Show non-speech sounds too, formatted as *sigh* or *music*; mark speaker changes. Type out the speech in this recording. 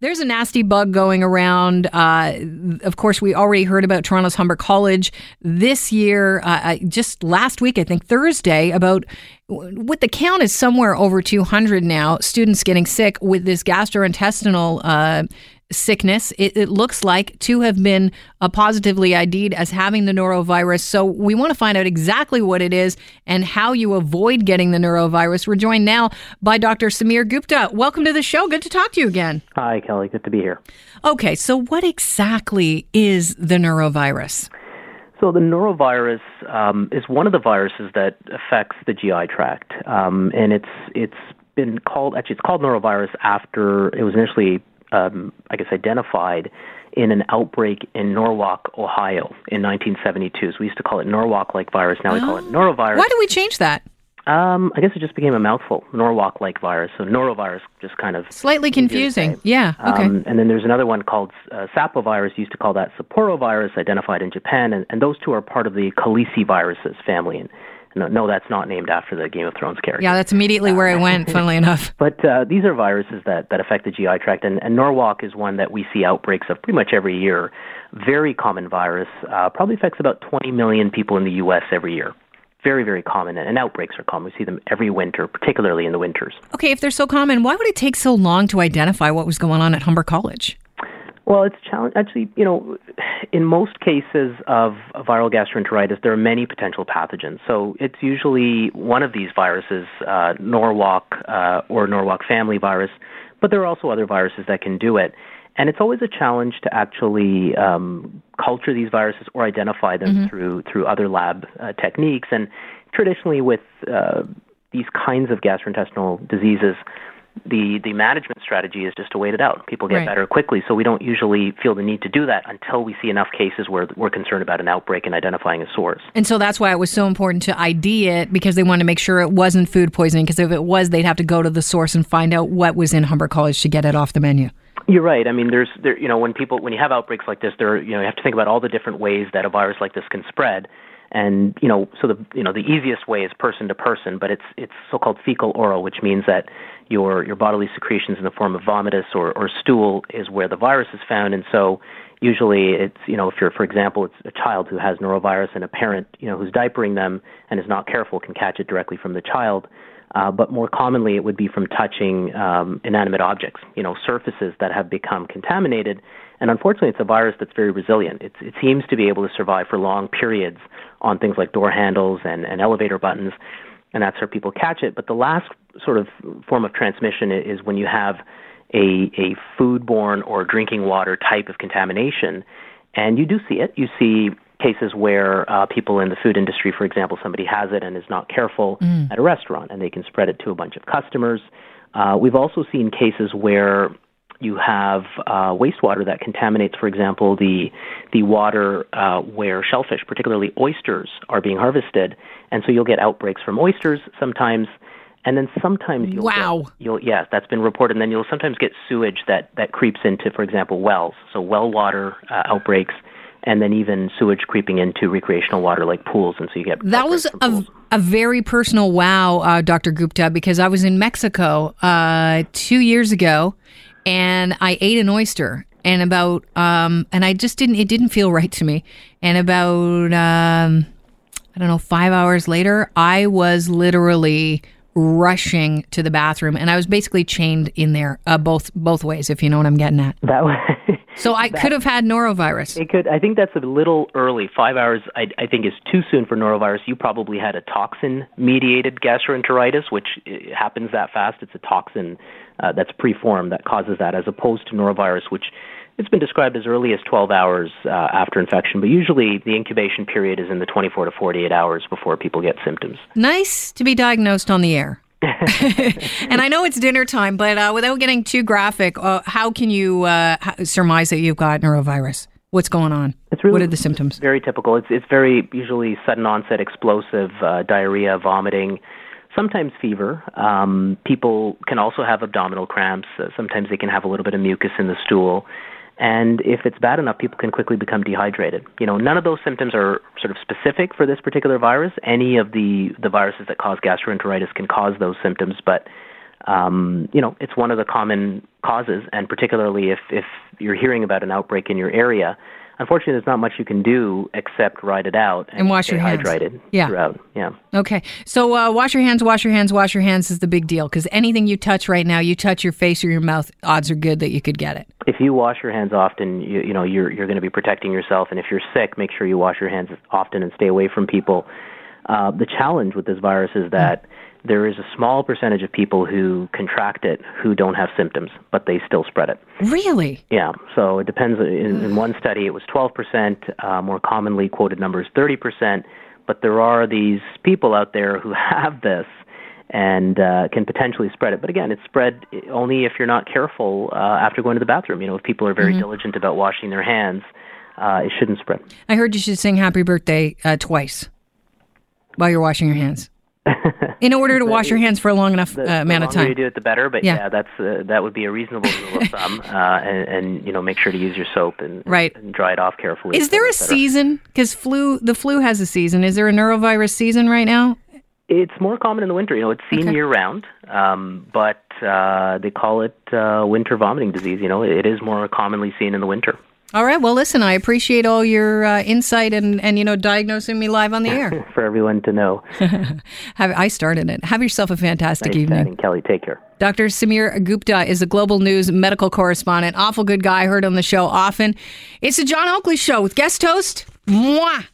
Speaker 1: There's a nasty bug going around. Uh, of course, we already heard about Toronto's Humber College this year, uh, just last week, I think Thursday, about what the count is somewhere over 200 now, students getting sick with this gastrointestinal uh, sickness. It, it, looks like to have been uh, positively ID'd as having the norovirus. So we want to find out exactly what it is and how you avoid getting the norovirus. We're joined now by Dr. Samir Gupta. Welcome to the show. Good to talk to you again.
Speaker 2: Hi, Kelly. Good to be here.
Speaker 1: Okay, so what exactly is the norovirus?
Speaker 2: So the norovirus um, is one of the viruses that affects the GI tract, um, and it's it's been called actually it's called norovirus after it was initially um, I guess, identified in an outbreak in Norwalk, Ohio in 1972. So we used to call it Norwalk-like virus. Now we call it oh. norovirus.
Speaker 1: Why did we change that?
Speaker 2: Um, I guess it just became a mouthful. Norwalk-like virus. So norovirus just kind of
Speaker 1: slightly confusing. Yeah. Okay. Um,
Speaker 2: and then there's another one called uh, Sapovirus. Used to call that Sapporo virus, identified in Japan, and, and those two are part of the caliciviruses family. And no, no, that's not named after the Game of Thrones character.
Speaker 1: Yeah, that's immediately where I went, funnily *laughs* enough.
Speaker 2: But uh, these are viruses that, that affect the GI tract, and, and Norwalk is one that we see outbreaks of pretty much every year. Very common virus, uh, probably affects about 20 million people in the U.S. every year. Very, very common, and outbreaks are common. We see them every winter, particularly in the winters.
Speaker 1: Okay, if they're so common, why would it take so long to identify what was going on at Humber College?
Speaker 2: Well, it's challenge. Actually, you know, in most cases of viral gastroenteritis, there are many potential pathogens. So it's usually one of these viruses, uh, Norwalk uh, or Norwalk family virus, but there are also other viruses that can do it. And it's always a challenge to actually um, culture these viruses or identify them mm-hmm. through through other lab uh, techniques. And traditionally, with uh, these kinds of gastrointestinal diseases, the the management strategy is just to wait it out. People get right. better quickly, so we don't usually feel the need to do that until we see enough cases where we're concerned about an outbreak and identifying a source.
Speaker 1: And so that's why it was so important to ID it because they wanted to make sure it wasn't food poisoning. Because if it was, they'd have to go to the source and find out what was in Humber College to get it off the menu.
Speaker 2: You're right. I mean, there's there you know when people when you have outbreaks like this, there you know you have to think about all the different ways that a virus like this can spread and you know so the you know the easiest way is person to person but it's it's so-called fecal oral which means that your your bodily secretions in the form of vomitus or, or stool is where the virus is found. And so usually it's you know if you're for example it's a child who has norovirus and a parent you know who's diapering them and is not careful can catch it directly from the child. Uh, but more commonly it would be from touching um, inanimate objects you know surfaces that have become contaminated and unfortunately it's a virus that's very resilient it's, it seems to be able to survive for long periods on things like door handles and, and elevator buttons, and that's where people catch it. But the last sort of form of transmission is when you have a, a foodborne or drinking water type of contamination, and you do see it. You see cases where uh, people in the food industry, for example, somebody has it and is not careful mm. at a restaurant, and they can spread it to a bunch of customers. Uh, we've also seen cases where you have uh, wastewater that contaminates, for example, the the water uh, where shellfish, particularly oysters, are being harvested, and so you'll get outbreaks from oysters sometimes, and then sometimes you'll
Speaker 1: wow,
Speaker 2: get, you'll yes, that's been reported, and then you'll sometimes get sewage that that creeps into, for example, wells, so well water uh, outbreaks. And then even sewage creeping into recreational water like pools, and so you get
Speaker 1: that was a, a very personal wow, uh, Dr. Gupta, because I was in Mexico uh, two years ago, and I ate an oyster and about um and I just didn't it didn't feel right to me. And about um I don't know, 5 hours later, I was literally rushing to the bathroom and I was basically chained in there uh, both both ways if you know what I'm getting at.
Speaker 2: That *laughs* was
Speaker 1: So I could have had norovirus.
Speaker 2: It could. I think that's a little early. Five hours, I, I think, is too soon for norovirus. You probably had a toxin-mediated gastroenteritis, which eh, happens that fast. It's a toxin uh, that's preformed that causes that, as opposed to norovirus, which it's been described as early as 12 hours uh, after infection, but usually the incubation period is in the 24 to 48 hours before people get symptoms.
Speaker 1: Nice to be diagnosed on the air. *laughs* and I know it's dinner time, but uh, without getting too graphic, uh, how can you uh, surmise that you've got norovirus? What's going on?
Speaker 2: It's really
Speaker 1: what are the symptoms?
Speaker 2: Very typical. It's it's very usually sudden onset, explosive uh, diarrhea, vomiting, sometimes fever. Um, people can also have abdominal cramps. Uh, sometimes they can have a little bit of mucus in the stool. And if it's bad enough, people can quickly become dehydrated. You know, none of those symptoms are sort of specific for this particular virus. Any of the, the viruses that cause gastroenteritis can cause those symptoms, but um, you know, it's one of the common causes, and particularly if if you're hearing about an outbreak in your area, unfortunately, there's not much you can do except ride it out
Speaker 1: and, and wash your hands.
Speaker 2: hydrated
Speaker 1: yeah.
Speaker 2: throughout. Yeah.
Speaker 1: Okay. So uh, wash your hands, wash your hands, wash your hands is the big deal because anything you touch right now, you touch your face or your mouth, odds are good that you could get it.
Speaker 2: If you wash your hands often, you, you know you're you're going to be protecting yourself, and if you're sick, make sure you wash your hands often and stay away from people. Uh, the challenge with this virus is that. Mm there is a small percentage of people who contract it who don't have symptoms, but they still spread it.
Speaker 1: Really?
Speaker 2: Yeah. So it depends. In, in one study, it was 12%. Uh, more commonly quoted numbers, 30%. But there are these people out there who *laughs* have this and uh, can potentially spread it. But again, it's spread only if you're not careful uh, after going to the bathroom. You know, if people are very mm-hmm. diligent about washing their hands, uh, it shouldn't spread.
Speaker 1: I heard you should sing "Happy Birthday" uh, twice while you're washing your hands. In order *laughs* to wash your hands for a long enough
Speaker 2: the,
Speaker 1: uh, amount
Speaker 2: of
Speaker 1: time.
Speaker 2: The you do it, the better. But yeah, yeah that's uh, that would be a reasonable rule of thumb. *laughs* Uh, and, and, you know, make sure to use your soap and,
Speaker 1: right.
Speaker 2: and dry it off carefully.
Speaker 1: Is there a season? Because flu, the flu has a season. Is there a norovirus season right now?
Speaker 2: It's more common in the winter. You know, it's seen okay. year round, um, but uh, they call it uh, winter vomiting disease. You know, it is more commonly seen in the winter.
Speaker 1: All right. Well, listen, I appreciate all your uh, insight and, and, you know, diagnosing me live on the air. *laughs*
Speaker 2: For everyone to know. *laughs*
Speaker 1: Have, I started it. Have yourself a fantastic evening.
Speaker 2: Kelly, take care.
Speaker 1: Dr. Samir Gupta is a global news medical correspondent. Awful good guy, heard on the show often. It's the John Oakley Show with guest host, moi.